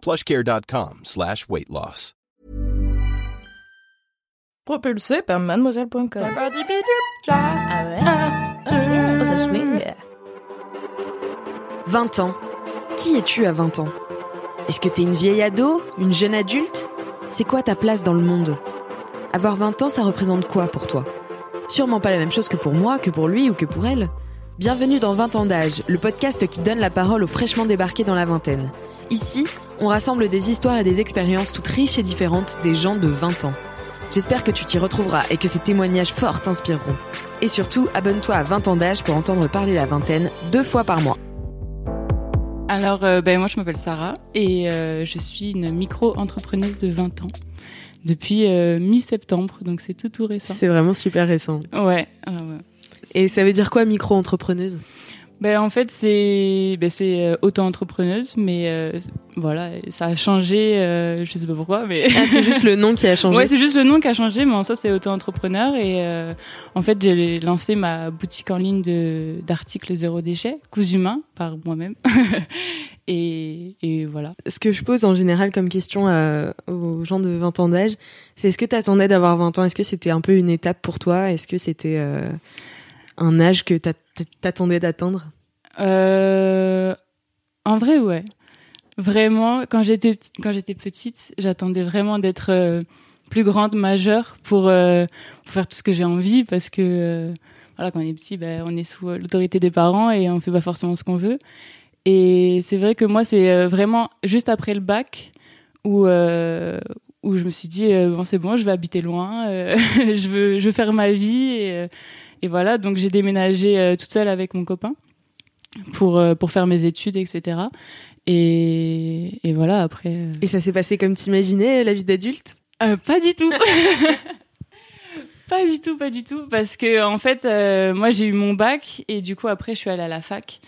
plushcare.com slash weight loss. Propulsé par mademoiselle.com. Ah ouais? Oh, ça swing. 20 ans. Qui es-tu à 20 ans? Est-ce que t'es une vieille ado? Une jeune adulte? C'est quoi ta place dans le monde? Avoir 20 ans, ça représente quoi pour toi? Sûrement pas la même chose que pour moi, que pour lui ou que pour elle. Bienvenue dans 20 ans d'âge, le podcast qui donne la parole aux fraîchement débarqués dans la vingtaine. Ici, on rassemble des histoires et des expériences toutes riches et différentes des gens de 20 ans. J'espère que tu t'y retrouveras et que ces témoignages forts t'inspireront. Et surtout, abonne-toi à 20 ans d'âge pour entendre parler la vingtaine deux fois par mois. Alors, euh, ben, moi, je m'appelle Sarah et euh, je suis une micro-entrepreneuse de 20 ans depuis euh, mi-septembre, donc c'est tout tout récent. C'est vraiment super récent. Ouais, ouais. Et ça veut dire quoi micro-entrepreneuse? Ben, en fait, c'est ben, c'est euh, auto-entrepreneuse, mais euh, voilà, ça a changé, euh, je sais pas pourquoi, mais Ah, c'est juste le nom qui a changé. ouais, c'est juste le nom qui a changé, mais en soi, c'est auto-entrepreneur. Et euh, en fait, j'ai lancé ma boutique en ligne de d'articles zéro déchet, cousu main par moi-même. et, et voilà. Ce que je pose en général comme question à- aux gens de 20 ans d'âge, c'est est-ce que tu attendais d'avoir 20 ans? Est-ce que c'était un peu une étape pour toi? Est-ce que c'était un âge que t'a- t'attendais d'atteindre? Euh, en vrai, ouais. Vraiment, quand j'étais petite- j'attendais vraiment d'être euh, plus grande, majeure pour, euh, pour faire tout ce que j'ai envie parce que voilà, quand on est petit, ben, on est sous l'autorité des parents et on fait pas forcément ce qu'on veut. Et c'est vrai que moi, c'est vraiment juste après le bac où où je me suis dit bon c'est bon, je vais habiter loin, je veux je veux faire ma vie et, et voilà. Donc j'ai déménagé euh, toute seule avec mon copain pour euh, pour faire mes études, etc. Et, et voilà après. euh, Et ça s'est passé comme t'imaginais la vie d'adulte? Euh, pas du tout. pas du tout, pas du tout. Parce que, en fait, euh, moi, j'ai eu mon bac et du coup, après, je suis allée à la fac.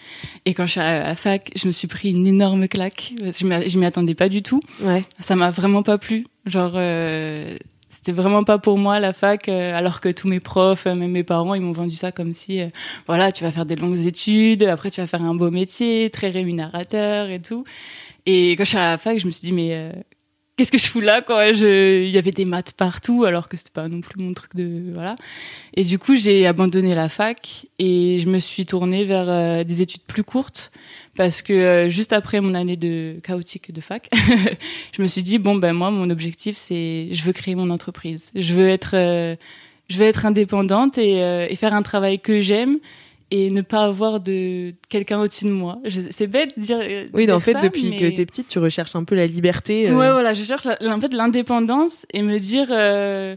Et quand je suis allée à la fac, je me suis pris une énorme claque. Parce que je m'y- je m'y attendais pas du tout. Ouais. Ça m'a vraiment pas plu. Genre, euh, c'était vraiment pas pour moi la fac, euh, alors que tous mes profs, euh, même mes parents, ils m'ont vendu ça comme si, euh, voilà, tu vas faire des longues études, après tu vas faire un beau métier, très rémunérateur et tout. Et quand je suis à la fac, je me suis dit, mais qu'est-ce que je fous là, quoi? Je... Il y avait des maths partout, alors que c'était pas non plus mon truc de, voilà. Et du coup, j'ai abandonné la fac et je me suis tournée vers euh, des études plus courtes parce que euh, juste après mon année de chaotique de fac, je me suis dit bon ben moi mon objectif c'est je veux créer mon entreprise, je veux être euh, je veux être indépendante et, et faire un travail que j'aime et ne pas avoir de quelqu'un au-dessus de moi. C'est bête de dire. euh, Oui, dire en fait, ça, depuis mais- que t'es petite, tu recherches un peu la liberté. euh, Ouais, voilà, je cherche la- en fait l'indépendance et me dire, euh,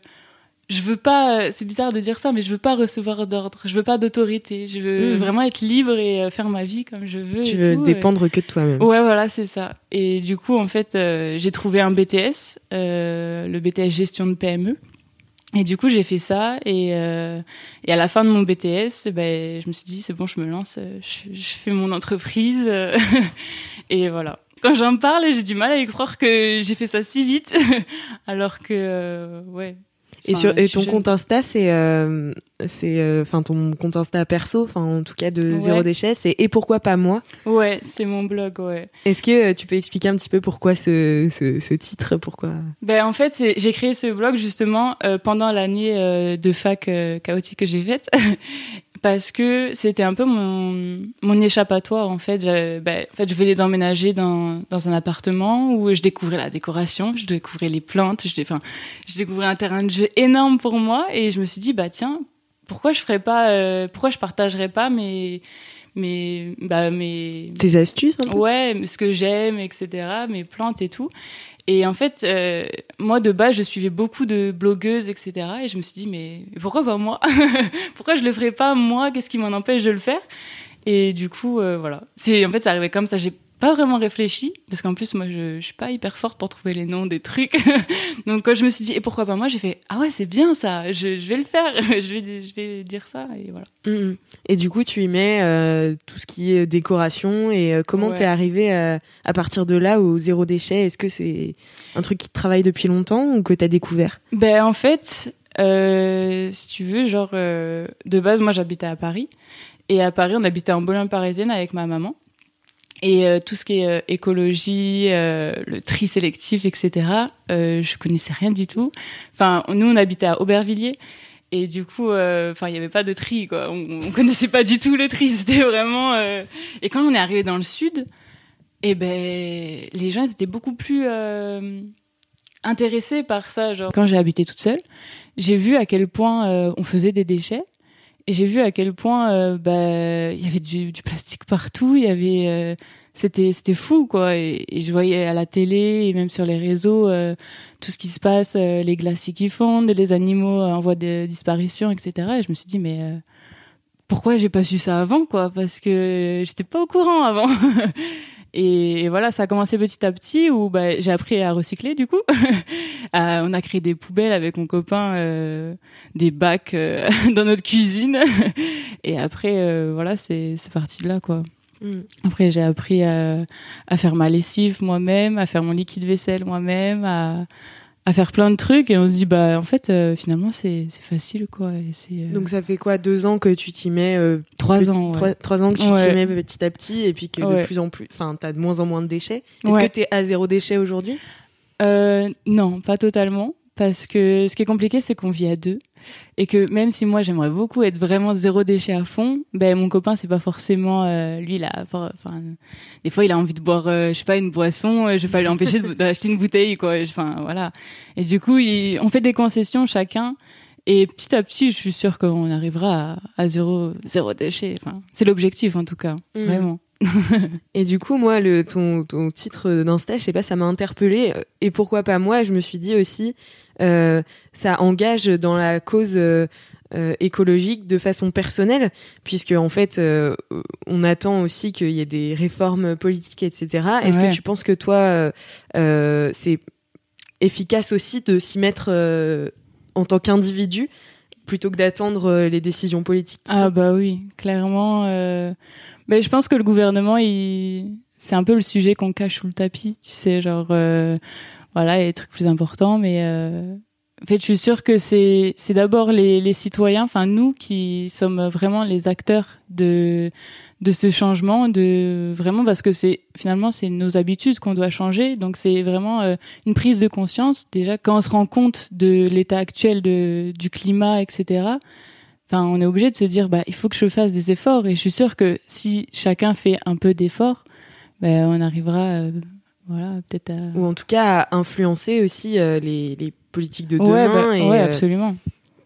je veux pas, c'est bizarre de dire ça, mais je veux pas recevoir d'ordre, je veux pas d'autorité, je veux Mm. vraiment être libre et euh, faire ma vie comme je veux. Tu et veux tout, dépendre que de toi-même. Ouais, voilà, c'est ça. Et du coup, en fait, euh, j'ai trouvé un BTS, le BTS gestion de PME. Et du coup, j'ai fait ça. Et, euh, et à la fin de mon BTS, ben, je me suis dit, c'est bon, je me lance, euh, je, je fais mon entreprise. euh, et voilà. Quand j'en parle, j'ai du mal à y croire que j'ai fait ça si vite. Alors que, euh, ouais. Et, sur, et ton jeune. compte Insta, c'est, euh, c'est, euh, enfin ton compte Insta perso, enfin en tout cas de Ouais. zéro déchet, c'est et pourquoi pas moi. Ouais, c'est mon blog, ouais. Est-ce que euh, tu peux expliquer un petit peu pourquoi ce, ce, ce titre, pourquoi Ben en fait, j'ai créé ce blog justement euh, pendant l'année de fac chaotique que j'ai faite. Parce que c'était un peu mon, mon échappatoire en fait. Je, ben, en fait, je venais d'emménager dans, dans un appartement où je découvrais la décoration, je découvrais les plantes, je, enfin, je découvrais un terrain de jeu énorme pour moi et je me suis dit bah tiens, pourquoi je ferais pas, euh, pourquoi je partagerais pas mes mes bah mes tes astuces un peu Ouais, ce que j'aime, etc., mes plantes et tout. Et en fait, euh, moi de base, je suivais beaucoup de blogueuses, etc. Et je me suis dit, mais pourquoi pas moi Pourquoi je le ferais pas moi? Qu'est-ce qui m'en empêche de le faire? Et du coup, euh, voilà. C'est en fait, ça arrivait comme ça. J'ai pas vraiment réfléchi parce qu'en plus moi je, je suis pas hyper forte pour trouver les noms des trucs. Donc quand je me suis dit et pourquoi pas moi, j'ai fait ah ouais c'est bien ça, je, je, vais le faire, je vais je vais dire ça et voilà. Mm, et du coup tu y mets euh, tout ce qui est décoration et euh, comment Ouais. t'es arrivé à, à partir de là au zéro déchet? Est-ce que c'est un truc qui te travaille depuis longtemps ou que t'as découvert? Ben en fait, euh, si tu veux, genre euh, de base moi j'habitais à Paris et à Paris on habitait en banlieue parisienne avec ma maman et euh, tout ce qui est euh, écologie, euh, le tri sélectif, etc. Je connaissais rien du tout. Enfin nous on habitait à Aubervilliers. Et du coup, enfin, il n'y avait pas de tri, quoi. On, on connaissait pas du tout le tri. C'était vraiment. Et quand on est arrivé dans le sud, eh ben, les gens étaient beaucoup plus intéressés par ça. Genre, quand j'ai habité toute seule, j'ai vu à quel point on faisait des déchets. Et j'ai vu à quel point euh, bah, il y avait du, du plastique partout. Il y avait, euh, c'était, c'était fou quoi. Et, je voyais à la télé et même sur les réseaux euh, tout ce qui se passe, euh, les glaciers qui fondent, les animaux en voie de disparition, etc. Et je me suis dit mais euh, pourquoi j'ai pas su ça avant quoi? Parce que j'étais pas au courant avant. Et, et voilà, ça a commencé petit à petit où bah, j'ai appris à recycler du coup. Euh, on a créé des poubelles avec mon copain, euh, des bacs euh, dans notre cuisine. Et après, voilà, c'est c'est parti de là quoi. Mm. Après, j'ai appris à, à faire ma lessive moi-même, à faire mon liquide vaisselle moi-même, à, à faire plein de trucs. Et on se dit, bah, en fait, euh, finalement, c'est c'est facile, quoi. Et c'est euh, Donc ça fait quoi Deux ans que tu t'y mets euh, trois petit- ans. ouais. trois, trois ans que tu t'y mets petit à petit et puis que de plus en plus, enfin, t'as de moins en moins de déchets. Est-ce que t'es à zéro déchet aujourd'hui? Euh, non, pas totalement. Parce que ce qui est compliqué, c'est qu'on vit à deux. Et que même si moi, j'aimerais beaucoup être vraiment zéro déchet à fond, ben, mon copain, c'est pas forcément, euh, lui, a, enfin, des fois, il a envie de boire, euh, je sais pas, une boisson, euh, je vais pas lui empêcher d'acheter une bouteille, quoi. Enfin, voilà. Et du coup, il- on fait des concessions chacun. Et petit à petit, je suis sûre qu'on arrivera à, à zéro, zéro déchet. Enfin, c'est l'objectif, en tout cas. Mhm. Vraiment. Et du coup, moi, le, ton, ton titre d'Insta, je sais pas, ça m'a interpellée. Et pourquoi pas moi Je me suis dit aussi, ça engage dans la cause euh, euh, écologique de façon personnelle, puisque en fait, euh, on attend aussi qu'il y ait des réformes politiques, etc. Est-ce Ouais. que tu penses que toi, euh, euh, c'est efficace aussi de s'y mettre euh, en tant qu'individu plutôt que d'attendre euh, les décisions politiques? Ah bah oui, clairement. Euh... Mais je pense que le gouvernement, il... c'est un peu le sujet qu'on cache sous le tapis, tu sais, genre euh, voilà, des trucs plus importants, mais euh... en fait, je suis sûre que c'est c'est d'abord les, les citoyens, enfin nous, qui sommes vraiment les acteurs de de ce changement, de vraiment parce que c'est finalement c'est nos habitudes qu'on doit changer, donc c'est vraiment euh, une prise de conscience déjà quand on se rend compte de l'état actuel de du climat, etc. Enfin, on est obligé de se dire, bah, il faut que je fasse des efforts. Et je suis sûre que si chacun fait un peu d'efforts, ben, on arrivera, euh, voilà, peut-être à. ou en tout cas à influencer aussi euh, les, les politiques de ouais, demain bah, et, ouais, euh, absolument.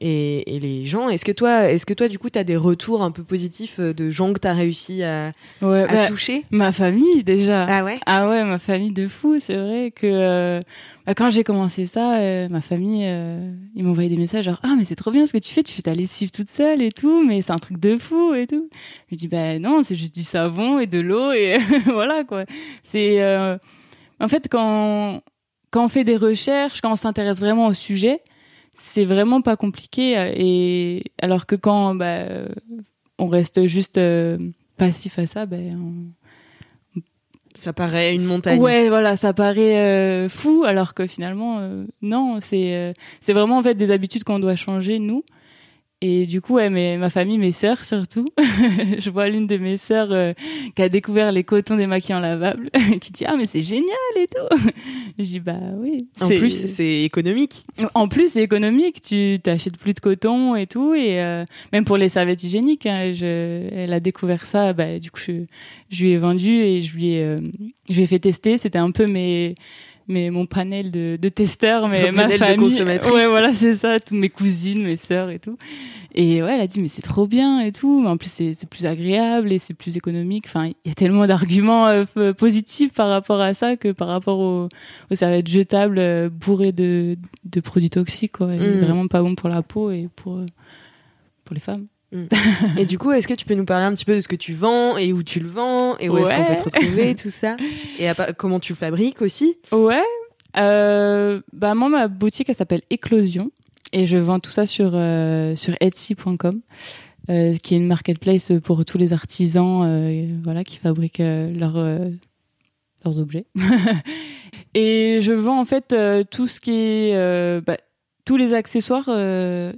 et, et les gens. Est-ce que toi, est-ce que toi, du coup, tu as des retours un peu positifs euh, de gens que tu as réussi à, Ouais, à bah, toucher? ma famille déjà. Ah ouais? Ah ouais, ma famille de fou. C'est vrai que euh, bah, quand j'ai commencé ça, euh, ma famille, euh, ils m'envoyaient des messages genre ah mais c'est trop bien ce que tu fais, tu fais ta lessive toute seule et tout, mais c'est un truc de fou et tout. Je dis bah non, c'est juste du savon et de l'eau et voilà quoi. C'est en fait quand quand on fait des recherches, quand on s'intéresse vraiment au sujet, c'est vraiment pas compliqué et alors que quand bah, on reste juste euh, passif à ça, ben on, Ça paraît une montagne. Ouais, voilà, ça paraît euh, fou, alors que finalement, euh, non, c'est c'est vraiment en fait des habitudes qu'on doit changer nous. Et du coup, ouais, mais ma famille, mes sœurs surtout, je vois l'une de mes sœurs euh, qui a découvert les cotons démaquillants lavables, qui dit ah mais c'est génial et tout. Je dis bah oui. En plus, c'est économique. en plus, c'est économique. Tu t'achètes plus de coton et tout, et euh, même pour les serviettes hygiéniques, hein, je, elle a découvert ça. Bah, du coup, je, je lui ai vendu et je lui ai, euh, je lui ai fait tester. C'était un peu mes, mes mon panel de, de testeurs, mais Ton ma panel de famille. consommatrices. ouais, voilà, c'est ça. Toutes mes cousines, mes sœurs et tout. Et ouais, elle a dit mais c'est trop bien et tout. En plus, c'est plus agréable et c'est plus économique. Enfin, il y a tellement d'arguments euh, positifs par rapport à ça que par rapport aux, aux serviettes jetables euh, bourrées de, de produits toxiques, quoi. Et Mm. vraiment pas bon pour la peau et pour, euh, pour les femmes. Et du coup, est-ce que tu peux nous parler un petit peu de ce que tu vends et où tu le vends et où est-ce qu'on peut te retrouver, tout ça Et comment tu le fabriques aussi Ouais. Euh, bah moi, ma boutique, elle s'appelle Éclosion et je vends tout ça sur euh, sur Etsy.com. Euh, qui est une marketplace pour tous les artisans voilà qui fabriquent leurs leurs objets et je vends en fait tout ce qui est bah, tous les accessoires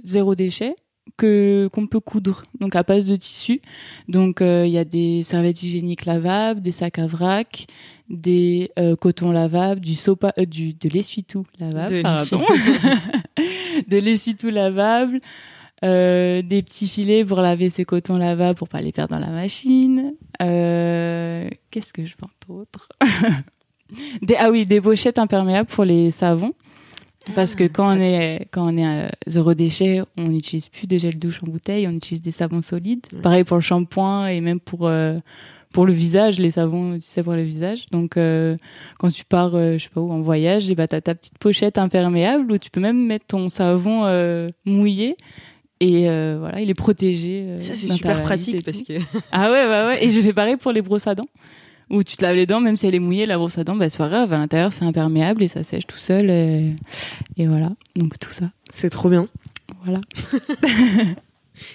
zéro déchet que qu'on peut coudre donc à base de tissu. Donc il y a des serviettes hygiéniques lavables des sacs à vrac des euh, cotons lavables, du sopa, euh, du de l'essuie-tout lavable, de l'essuie-tout lavable, euh, des petits filets pour laver ces cotons lavables pour pas les perdre dans la machine. Euh, Qu'est-ce que je vends d'autre? Des, Ah oui, des pochettes imperméables pour les savons. Parce que ah, quand on est quand on est à zéro déchet, on n'utilise plus de gel douche en bouteille, on utilise des savons solides. Pareil pour le shampoing et même pour euh, pour le visage, les savons, tu sais, pour le visage. Donc, euh, quand tu pars, euh, je sais pas où, en voyage, et bah, t'as ta petite pochette imperméable où tu peux même mettre ton savon euh, mouillé. Et voilà, il est protégé. Ça, c'est super pratique parce que. ah ouais, bah ouais. Et je fais pareil pour les brosses à dents. Où tu te laves les dents, même si elle est mouillée, la brosse à dents, bah, c'est pas grave. À l'intérieur, c'est imperméable et ça sèche tout seul. Et, et voilà. Donc, tout ça. C'est trop bien. Voilà.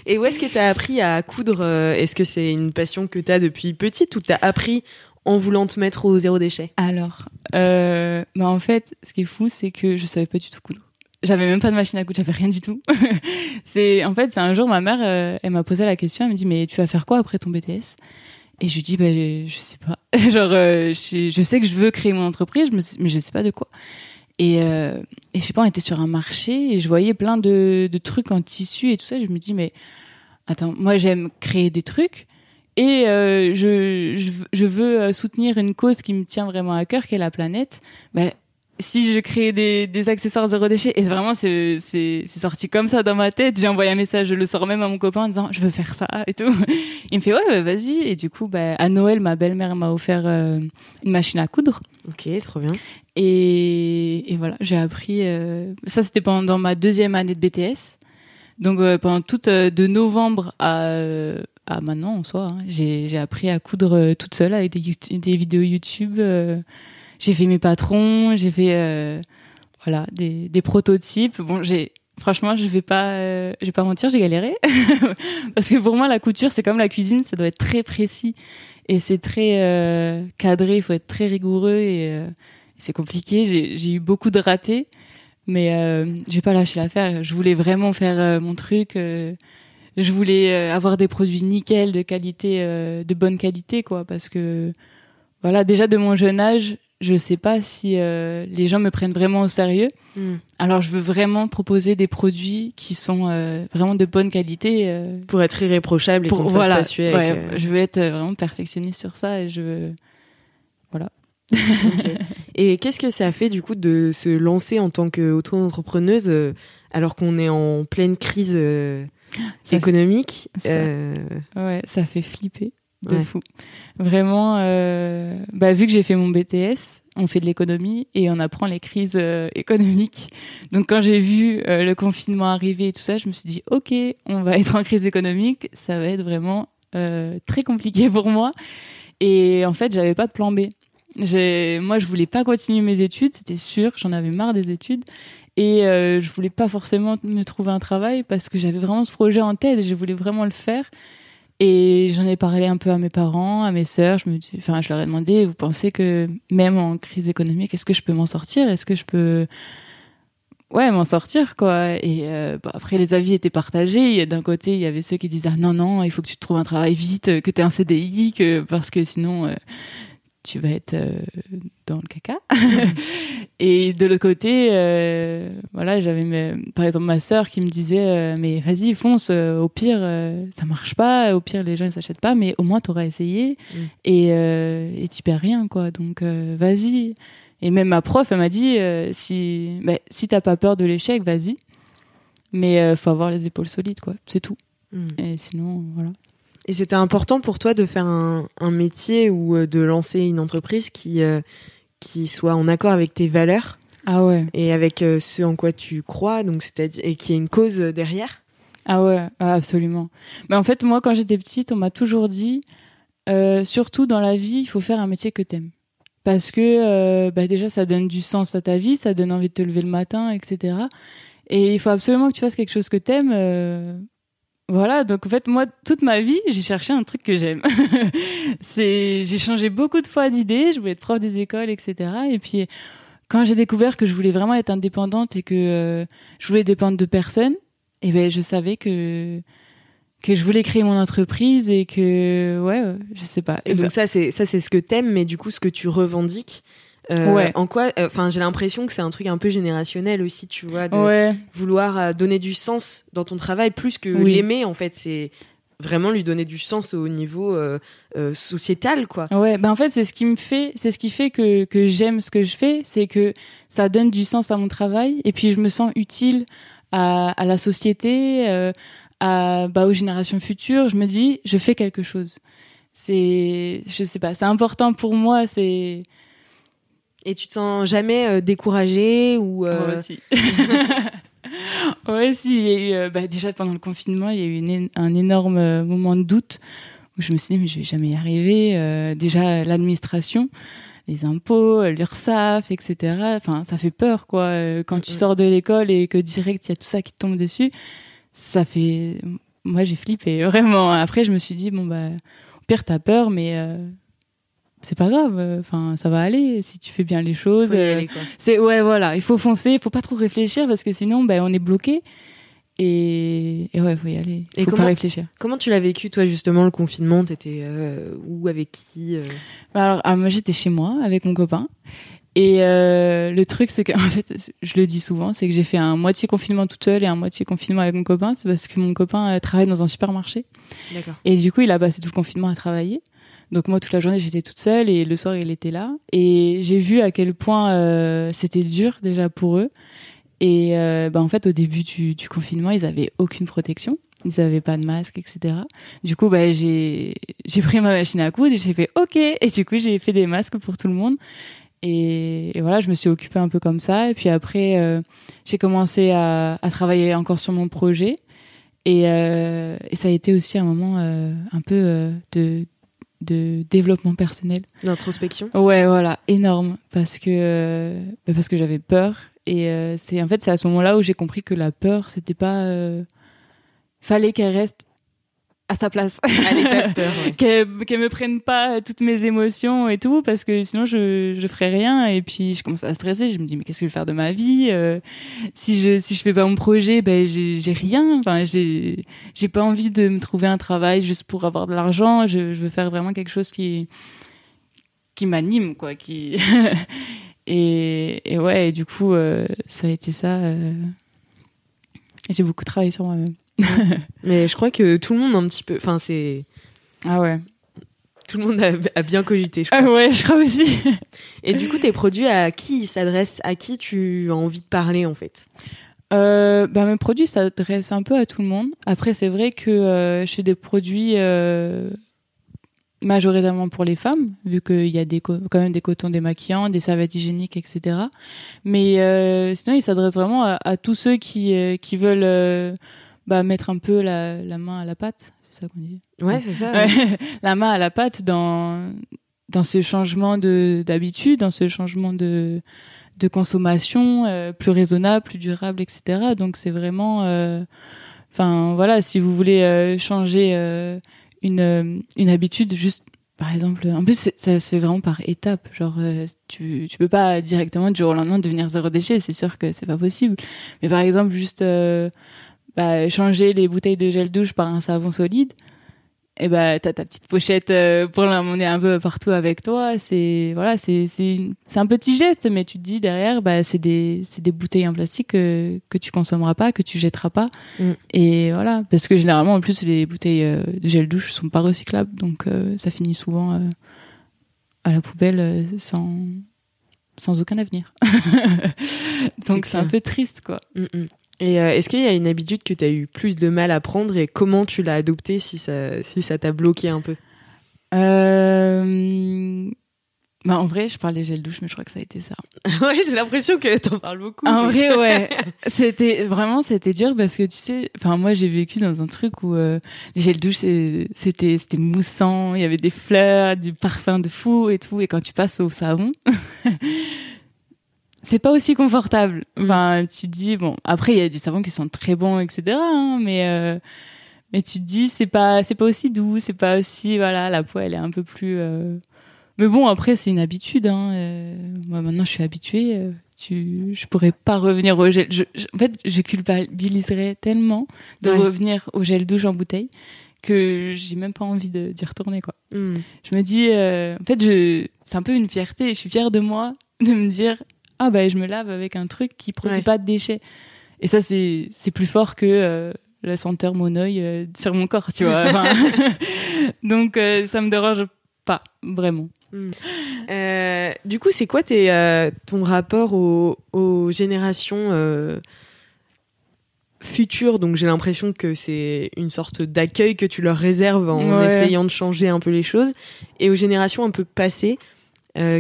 Et où est-ce que tu as appris à coudre euh, Est-ce que c'est une passion que tu as depuis petite ou tu as appris en voulant te mettre au zéro déchet? Alors, euh, bah en fait, ce qui est fou, c'est que je savais pas du tout coudre. J'avais même pas de machine à coudre, j'avais rien du tout. c'est en fait, c'est un jour ma mère, euh, elle m'a posé la question, elle me dit mais tu vas faire quoi après ton BTS Et je lui dis bah je sais pas. Genre je, je, sais que je veux créer mon entreprise, mais je sais pas de quoi. Et, euh, et je sais pas, on était sur un marché et je voyais plein de, de trucs en tissu et tout ça. Je me dis, mais attends, moi j'aime créer des trucs et euh, je, je, je, veux euh, soutenir une cause qui me tient vraiment à cœur, qui est la planète. Ben, si je crée des, des accessoires zéro déchet, et vraiment c'est, sorti comme ça dans ma tête, j'ai envoyé un message, je le sors même à mon copain en disant je veux faire ça et tout. Il me fait ouais, vas-y. Et du coup, bah, à Noël, ma belle-mère m'a offert euh, une machine à coudre. Ok, trop bien. Et, et voilà, j'ai appris. Euh, ça, c'était pendant ma deuxième année de BTS. Donc euh, pendant toute de novembre à à maintenant en soi, hein, j'ai, j'ai appris à coudre toute seule avec des, des vidéos YouTube j'ai fait mes patrons, j'ai fait euh, voilà des, des, prototypes. Bon, j'ai franchement, je vais pas, euh, je vais pas mentir, j'ai galéré parce que pour moi la couture c'est comme la cuisine, ça doit être très précis et c'est très euh, cadré, il faut être très rigoureux et euh, c'est compliqué. J'ai eu beaucoup de ratés, mais j'ai pas lâché l'affaire. Je voulais vraiment faire mon truc. je voulais avoir des produits nickel, de qualité, de bonne qualité, quoi, parce que voilà, déjà de mon jeune âge, je sais pas si euh, les gens me prennent vraiment au sérieux. Hmm. Alors je veux vraiment proposer des produits qui sont euh, vraiment de bonne qualité euh, pour être irréprochable et pour voilà, ouais, je veux être vraiment perfectionniste sur ça et je veux voilà. Et qu'est-ce que ça a fait du coup de se lancer en tant qu'auto-entrepreneuse alors qu'on est en pleine crise économique Ouais, ça fait flipper de fou. Vraiment, euh, bah, vu que j'ai fait mon BTS, on fait de l'économie et on apprend les crises euh, économiques. Donc quand j'ai vu euh, le confinement arriver et tout ça, je me suis dit, ok, on va être en crise économique, ça va être vraiment très compliqué pour moi. Et en fait, j'avais pas de plan B. Moi, je voulais pas continuer mes études, c'était sûr, j'en avais marre des études. Et je voulais pas forcément me trouver un travail parce que j'avais vraiment ce projet en tête et je voulais vraiment le faire. Et j'en ai parlé un peu à mes parents, à mes sœurs. Je me dis, enfin, je leur ai demandé, vous pensez que même en crise économique, est-ce que je peux m'en sortir? Est-ce que je peux, ouais, m'en sortir quoi? Et euh, après, les avis étaient partagés. D'un côté, il y avait ceux qui disaient, ah, non, non, il faut que tu trouves un travail vite, que tu aies un CDI, que parce que sinon, euh, tu vas être euh, dans le caca. et de l'autre côté, euh, voilà, j'avais par exemple ma sœur qui me disait euh, mais vas-y fonce, au pire ça marche pas, au pire les gens ne s'achètent pas, mais au moins tu auras essayé mm. et et tu perds rien quoi. Donc vas-y. Et même ma prof elle m'a dit si bah, si t'as pas peur de l'échec, vas-y. Mais faut avoir les épaules solides quoi, c'est tout. Mm. Et sinon voilà. Et c'était important pour toi de faire un, un, métier ou euh, de lancer une entreprise qui, euh, qui soit en accord avec tes valeurs ah ouais. et avec euh, ce en quoi tu crois, donc c'est-à-dire et qui ait une cause derrière? Ah ouais, ah, absolument. Mais en fait, moi, quand j'étais petite, on m'a toujours dit, euh, surtout dans la vie, il faut faire un métier que t'aimes. Parce que bah déjà, ça donne du sens à ta vie, ça donne envie de te lever le matin, etc. Et il faut absolument que tu fasses quelque chose que t'aimes. Euh... Voilà, donc en fait, moi, toute ma vie, j'ai cherché un truc que j'aime. c'est, j'ai changé beaucoup de fois d'idées, je voulais être prof des écoles, etc. Et puis, quand j'ai découvert que je voulais vraiment être indépendante et que euh, je voulais dépendre de personne, et eh ben, je savais que que je voulais créer mon entreprise et que ouais, je sais pas. Et, donc ça c'est ça c'est ce que t'aimes, mais du coup ce que tu revendiques. Euh, ouais. En quoi euh, Enfin, j'ai l'impression que c'est un truc un peu générationnel aussi, tu vois, de vouloir euh, donner du sens dans ton travail plus que l'aimer. En fait, c'est vraiment lui donner du sens au niveau euh, sociétal, quoi. Ouais. Ben en fait, c'est ce qui me fait, c'est ce qui fait que que j'aime ce que je fais, c'est que ça donne du sens à mon travail et puis je me sens utile à, à la société, à, bah, aux générations futures, je me dis, je fais quelque chose. C'est, je sais pas, c'est important pour moi. C'est. Et tu te sens jamais euh, découragé ou. Ouais, si. ouais, si. Il y a eu, euh, bah, déjà pendant le confinement, il y a eu un énorme euh, moment de doute où je me suis dit, mais je vais jamais y arriver. déjà, l'administration les impôts, l'URSSAF, etc. Enfin, ça fait peur, quoi. Quand tu sors de l'école et que direct il y a tout ça qui te tombe dessus, ça fait. Moi, j'ai flippé, vraiment. Après, je me suis dit, bon, bah, au pire, t'as peur, mais euh, c'est pas grave. Enfin, ça va aller si tu fais bien les choses. Euh, c'est ouais, voilà. Il faut foncer. Il faut pas trop réfléchir parce que sinon, bah, on est bloqué. Et, et ouais, faut y aller. Faut et comment, pas réfléchir. Comment tu l'as vécu, toi, justement, le confinement? T'étais euh, où Avec qui bah, Alors, ah, moi, j'étais chez moi avec mon copain. Et euh, le truc, c'est qu'en fait, je le dis souvent, c'est que j'ai fait un moitié confinement toute seule et un moitié confinement avec mon copain. C'est parce que mon copain euh, travaille dans un supermarché. D'accord. Et du coup, il a passé tout le confinement à travailler. Donc moi, toute la journée, j'étais toute seule et le soir, il était là. Et j'ai vu à quel point euh, c'était dur déjà pour eux. Et euh, bah, en fait, au début du, du confinement, ils avaient aucune protection. Ils avaient pas de masque, etc. Du coup, bah, j'ai j'ai pris ma machine à coudre et j'ai fait OK. Et du coup, j'ai fait des masques pour tout le monde. Et, voilà, je me suis occupée un peu comme ça. Et puis après, euh, j'ai commencé à, à, travailler encore sur mon projet. Et, euh, et, ça a été aussi un moment euh, un peu de, de développement personnel. D'introspection Ouais, voilà, énorme. Parce que, bah, parce que j'avais peur. Et c'est en fait, c'est à ce moment-là où j'ai compris que la peur, c'était pas. fallait qu'elle reste à sa place. À l'état peur. qu'elle me prenne pas toutes mes émotions et tout, parce que sinon je, je ferais rien. Et puis je commence à stresser. Je me dis, mais qu'est-ce que je vais faire de ma vie euh, Si je si je fais pas mon projet, ben j'ai rien. Enfin, j'ai j'ai pas envie de me trouver un travail juste pour avoir de l'argent. Je, je veux faire vraiment quelque chose qui qui m'anime, quoi. Qui et, et ouais, et du coup, euh, ça a été ça. Euh... J'ai beaucoup travaillé sur moi-même. Mais je crois que tout le monde un petit peu. Enfin, c'est. Ah ouais. Tout le monde a, bien cogité, je crois. Ah ouais, je crois aussi. Et du coup, tes produits, à qui ils s'adressent À qui tu as envie de parler, en fait? Euh, bah, mes produits s'adressent un peu à tout le monde. Après, c'est vrai que euh, je fais des produits euh, majoritairement pour les femmes, vu qu'il y a des quand même des cotons démaquillants, des serviettes hygiéniques, etc. Mais euh, sinon, ils s'adressent vraiment à, à, tous ceux qui, euh, qui veulent bah, mettre un peu la, la main à la pâte, c'est ça qu'on dit Ouais, c'est ça. la main à la pâte dans, dans ce changement d'habitude, dans ce changement de, de consommation euh, plus raisonnable, plus durable, etc. Donc c'est vraiment... Euh, enfin voilà, si vous voulez euh, changer une, une habitude, juste par exemple, en plus, ça se fait vraiment par étapes. Genre, tu, tu peux pas directement du jour au lendemain devenir zéro déchet, c'est sûr que c'est pas possible. Mais par exemple, juste bah, changer les bouteilles de gel douche par un savon solide, et eh bah t'as ta petite pochette euh, pour l'emmener un peu partout avec toi. C'est voilà, c'est un petit geste, mais tu te dis derrière, bah c'est des c'est des bouteilles en plastique que que tu consommeras pas, que tu jetteras pas. Mm. Et voilà, parce que généralement en plus les bouteilles euh, de gel douche sont pas recyclables, donc euh, ça finit souvent à la poubelle sans sans aucun avenir. donc c'est un peu triste quoi. Mm, mm. Et euh, est-ce qu'il y a une habitude que tu as eu plus de mal à prendre et comment tu l'as adoptée si ça si ça t'a bloqué un peu? Euh... Bah, en vrai, je parlais gel douche, mais je crois que ça a été ça. ouais, j'ai l'impression que t'en parles beaucoup. En vrai, ouais. C'était vraiment, c'était dur parce que tu sais, enfin, moi, j'ai vécu dans un truc où euh, les gels douche, c'était, c'était moussant, il y avait des fleurs, du parfum de fou et tout. Et quand tu passes au savon, c'est pas aussi confortable. Mm. Enfin, tu te dis, bon, après, il y a des savons qui sont très bons, etc. Hein, mais, euh, mais tu te dis, c'est pas, c'est pas aussi doux, c'est pas aussi, voilà, la peau, elle est un peu plus, euh, mais bon, après, c'est une habitude. Hein. Euh, moi, maintenant, je suis habituée. Tu, je pourrais pas revenir au gel. Je, en fait, je culpabiliserais tellement de revenir au gel douche en bouteille que j'ai même pas envie d'y retourner, quoi. Hmm. Je me dis, en fait, je, c'est un peu une fierté. Je suis fière de moi de me dire, ah bah, je me lave avec un truc qui produit pas de déchets. Et ça, c'est, c'est plus fort que la senteur monoeil sur mon corps, tu vois. donc, ça me dérange pas, vraiment. Hmm. Euh, du coup, c'est quoi tes, euh, ton rapport aux, générations euh, futures? Donc, j'ai l'impression que c'est une sorte d'accueil que tu leur réserves en essayant de changer un peu les choses. Et aux générations un peu passées,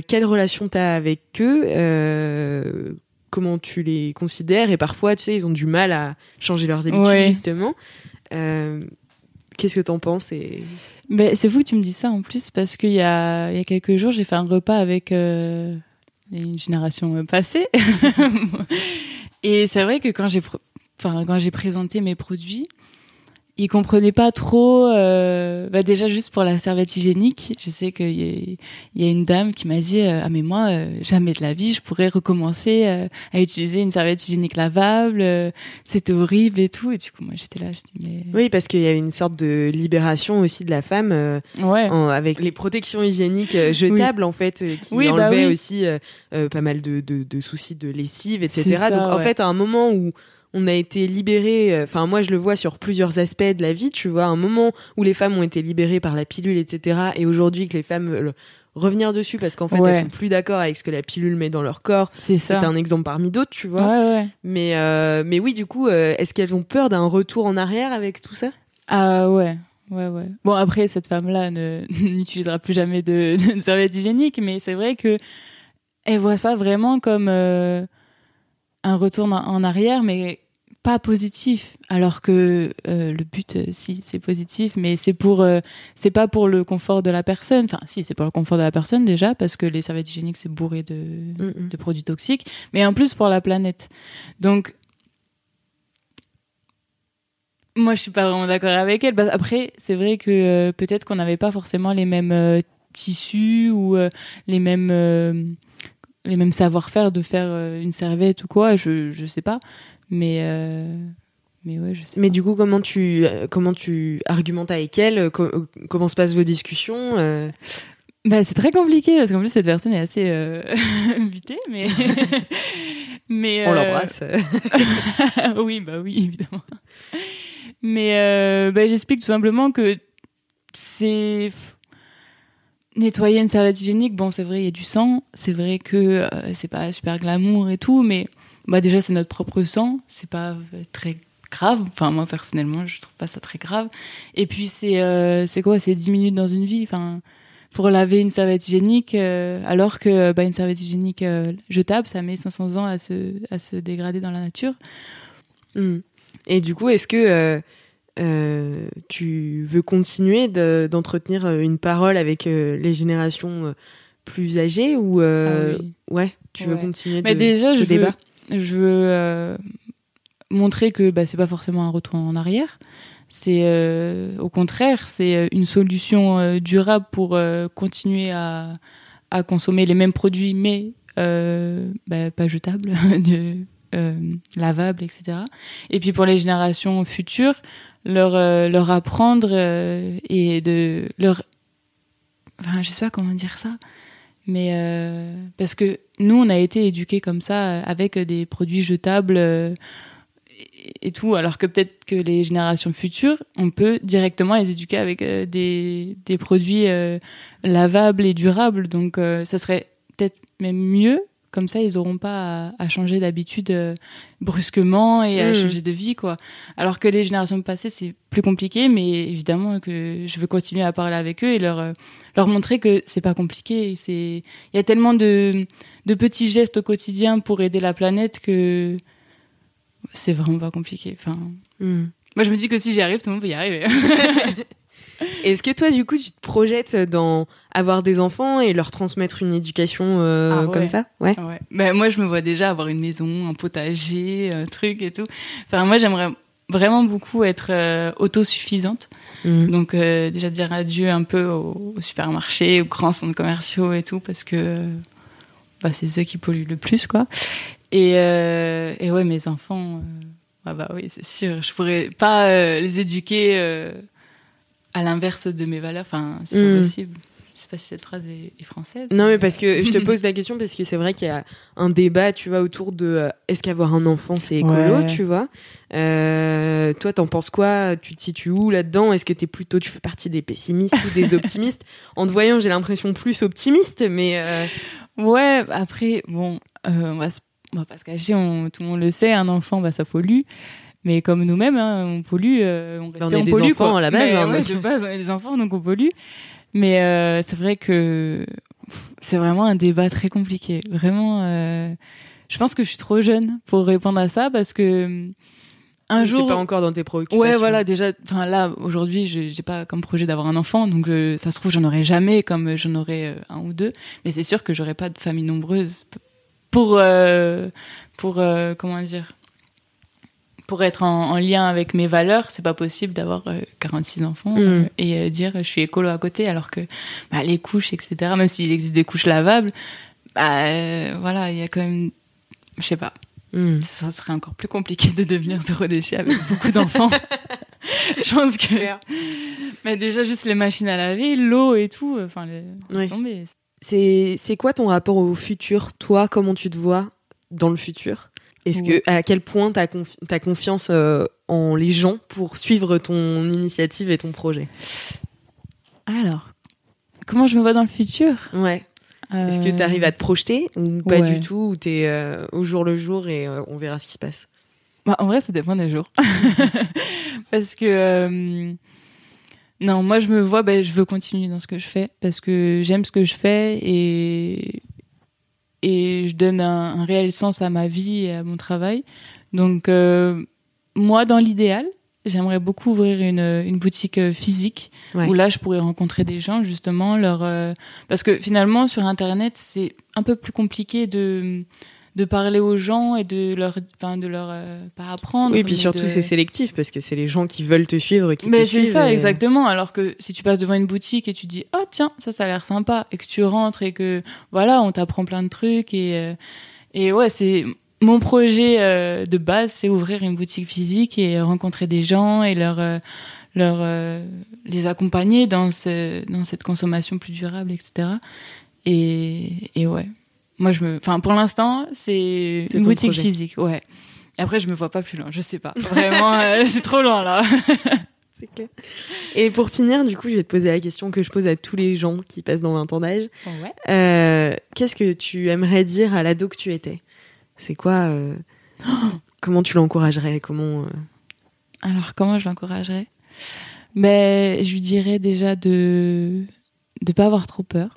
quelle relation tu as avec eux Comment tu les considères Et parfois, tu sais, ils ont du mal à changer leurs habitudes, justement. Qu'est-ce que t'en penses et... Ben, c'est fou que tu me dis ça en plus parce qu'il y a, il y a quelques jours, j'ai fait un repas avec euh, une génération passée. et c'est vrai que quand j'ai, enfin, quand j'ai présenté mes produits, il comprenait pas trop. Euh, bah déjà juste pour la serviette hygiénique, je sais qu'il y, y, a une dame qui m'a dit euh, ah mais moi euh, jamais de la vie je pourrais recommencer euh, à utiliser une serviette hygiénique lavable. C'était horrible et tout. Et du coup moi j'étais là, je dis mais oui parce qu'il y a une sorte de libération aussi de la femme ouais. avec les protections hygiéniques jetables en fait qui oui, bah enlevaient aussi pas mal de, de, de, soucis de lessive etc. Donc en fait à un moment où on a été libérés, euh, enfin moi je le vois sur plusieurs aspects de la vie, tu vois, un moment où les femmes ont été libérées par la pilule, etc. Et aujourd'hui que les femmes veulent revenir dessus parce qu'en fait elles sont plus d'accord avec ce que la pilule met dans leur corps. C'est un exemple parmi d'autres, tu vois. mais euh, mais oui, du coup, euh, est-ce qu'elles ont peur d'un retour en arrière avec tout ça? Ah ouais. Ouais, ouais. Bon, après, cette femme-là n'utilisera plus jamais de, de serviette hygiénique, mais c'est vrai que elle voit ça vraiment comme un retour en arrière, mais pas positif. Alors que euh, le but, euh, si, c'est positif, mais c'est pour, euh, c'est pas pour le confort de la personne. Enfin, si, c'est pour le confort de la personne déjà, parce que les serviettes hygiéniques, c'est bourré de, mm, mm. de produits toxiques, mais en plus pour la planète. Donc, moi, je suis pas vraiment d'accord avec elle. Bah, après, c'est vrai que peut-être qu'on n'avait pas forcément les mêmes tissus ou les mêmes les mêmes savoir-faire de faire euh, une serviette ou quoi, je, je sais pas. Mais, euh, mais ouais, je sais Mais du coup, comment tu, euh, comment tu argumentes avec elle Comment se passent vos discussions bah, c'est très compliqué parce qu'en plus cette personne est assez euh, mais mais on l'embrasse. oui, bah oui, évidemment. Mais bah, j'explique tout simplement que c'est nettoyer une serviette hygiénique, bon, c'est vrai, il y a du sang, c'est vrai que euh, c'est pas super glamour et tout, mais bah déjà c'est notre propre sang, c'est pas euh, très grave. Enfin moi personnellement, je trouve pas ça très grave. Et puis c'est euh, quoi, c'est 10 minutes dans une vie, enfin pour laver une serviette hygiénique, alors que bah, une serviette hygiénique jetable, ça met 500 ans à se à se dégrader dans la nature. Hmm. Et du coup, est-ce que euh, tu veux continuer d'entretenir euh, une parole avec euh, les générations plus âgées ou ah ouais, tu veux continuer Mais déjà, ce je débat? veux, Je veux montrer que bah, c'est pas forcément un retour en arrière. C'est au contraire, c'est une solution durable pour continuer à, à, consommer les mêmes produits, mais bah, pas jetables, de, lavables, etc. Et puis pour les générations futures, leur, euh, leur apprendre euh, et de leur. Enfin, je sais pas comment dire ça, mais euh, parce que nous, on a été éduqués comme ça, avec des produits jetables et, tout, alors que peut-être que les générations futures, on peut directement les éduquer avec des, des produits lavables et durables. Donc, ça serait peut-être même mieux comme ça, ils n'auront pas à, changer d'habitude euh, brusquement et à Mm. changer de vie, quoi. Alors que les générations passées, c'est plus compliqué, mais évidemment que je veux continuer à parler avec eux et leur, euh, leur montrer que c'est pas compliqué. Il y a tellement de, de petits gestes au quotidien pour aider la planète que c'est vraiment pas compliqué. Enfin, Hmm. moi, je me dis que si j'y arrive, tout le monde peut y arriver. Est-ce que toi, du coup, tu te projettes dans avoir des enfants et leur transmettre une éducation euh, Ah ouais. comme ça? Ouais. Ouais. Ben, moi, je me vois déjà avoir une maison, un potager, un truc et tout. Enfin, moi, j'aimerais vraiment beaucoup être euh, autosuffisante. Hmm. Donc, euh, déjà dire adieu un peu au, au supermarché, aux grands centres commerciaux et tout, parce que bah, c'est ceux qui polluent le plus, quoi. Et, et ouais, mes enfants, ah bah oui, c'est sûr, je pourrais pas les éduquer à l'inverse de mes valeurs. Enfin, c'est Mm. pas possible. Je sais pas si cette phrase est, est française. Non, mais parce que je te pose la question parce que c'est vrai qu'il y a un débat, tu vois, autour de euh, est-ce qu'avoir un enfant c'est écolo, Ouais. tu vois? Euh, toi, t'en penses quoi? Tu te situes où là-dedans? Est-ce que t'es plutôt, tu fais partie des pessimistes ou des optimistes? En te voyant, j'ai l'impression plus optimiste, mais euh, Ouais, après, bon, euh, on, va se- on va pas se cacher, on- tout le monde le sait, un enfant, bah, ça pollue. Mais comme nous-mêmes, hein, on pollue, euh, on respire, on est des pollue, enfants quoi. à la base, Mais hein, ouais, donc. de base, on est des enfants, donc on pollue. Mais euh, c'est vrai que c'est vraiment un débat très compliqué. Vraiment, euh, je pense que je suis trop jeune pour répondre à ça parce que un c'est jour, pas encore dans tes préoccupations. Ouais, voilà, déjà, enfin là, aujourd'hui, j'ai pas comme projet d'avoir un enfant, donc euh, ça se trouve, j'en aurai jamais, comme j'en aurai euh, un ou deux, mais c'est sûr que j'aurai pas de famille nombreuse pour, euh, pour comment dire, pour être en, en lien avec mes valeurs, c'est pas possible d'avoir euh, 46 enfants Mm. euh, et euh, dire je suis écolo à côté, alors que bah, les couches, etc., même s'il existe des couches lavables, bah euh, voilà, il y a quand même, je sais pas, Hmm. ça serait encore plus compliqué de devenir zéro déchet avec beaucoup d'enfants. Je pense que. Mais déjà, juste les machines à laver, l'eau et tout, enfin, les... C'est c'est quoi ton rapport au futur Toi, comment tu te vois dans le futur? Est-ce que à quel point confi t'as confiance euh, en les gens pour suivre ton initiative et ton projet? Alors, comment je me vois dans le futur? Ouais. Est-ce que Euh, tu arrives à te projeter ou pas ouais. du tout? Ou t'es euh, au jour le jour et euh, on verra ce qui se passe? Bah, En vrai, ça dépend des jours. parce que. euh, Non, moi, je me vois, ben, je veux continuer dans ce que je fais parce que j'aime ce que je fais et. Et je donne un, un réel sens à ma vie et à mon travail. Donc, euh, moi, dans l'idéal, j'aimerais beaucoup ouvrir une, une boutique euh, physique Ouais. où là, je pourrais rencontrer des gens, justement, leur. euh, Parce que finalement, sur Internet, c'est un peu plus compliqué de de parler aux gens et de leur enfin de leur euh, pas apprendre Oui, puis mais surtout de- c'est sélectif parce que c'est les gens qui veulent te suivre qui mais te c'est suivent. ça et- exactement alors que si tu passes devant une boutique et tu dis oh tiens ça ça a l'air sympa et que tu rentres et que voilà on t'apprend plein de trucs et euh, et ouais c'est mon projet euh, de base c'est ouvrir une boutique physique et rencontrer des gens et leur leur les accompagner dans ce dans cette consommation plus durable etc et et ouais moi je me enfin pour l'instant c'est une boutique projet. physique ouais après je me vois pas plus loin je sais pas vraiment euh, c'est trop loin là C'est clair. Et pour finir, du coup, je vais te poser la question que je pose à tous les gens qui passent dans 20 ans d'âge. ouais Euh, Qu'est-ce que tu aimerais dire à l'ado que tu étais? C'est quoi euh, Comment tu l'encouragerais? Comment Alors, comment je l'encouragerais? Ben, Je lui dirais déjà de ne pas avoir trop peur.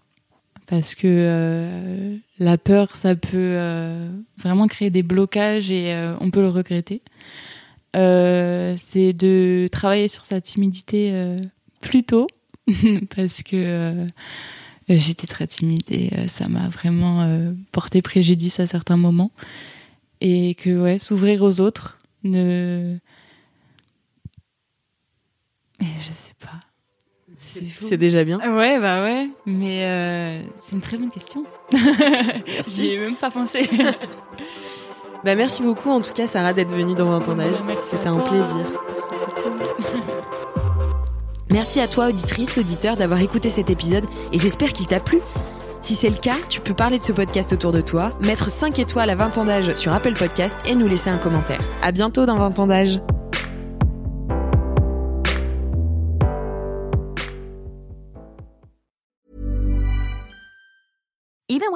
Parce que euh, la peur, ça peut euh, vraiment créer des blocages et euh, on peut le regretter. C'est de travailler sur sa timidité plus tôt. parce que j'étais très timide et ça m'a vraiment porté préjudice à certains moments. Et que, ouais, s'ouvrir aux autres, ne je sais. C'est déjà bien Ouais, bah ouais. Mais euh, c'est une très bonne question. J'y ai même pas pensé. Bah merci beaucoup en tout cas Sarah d'être venue dans 20 ans d'âge. Merci C'était un plaisir. Merci à toi auditrice, auditeur d'avoir écouté cet épisode et j'espère qu'il t'a plu. Si c'est le cas, tu peux parler de ce podcast autour de toi, mettre 5 étoiles à 20 ans d'âge sur Apple Podcast et nous laisser un commentaire. À bientôt dans 20 ans d'âge.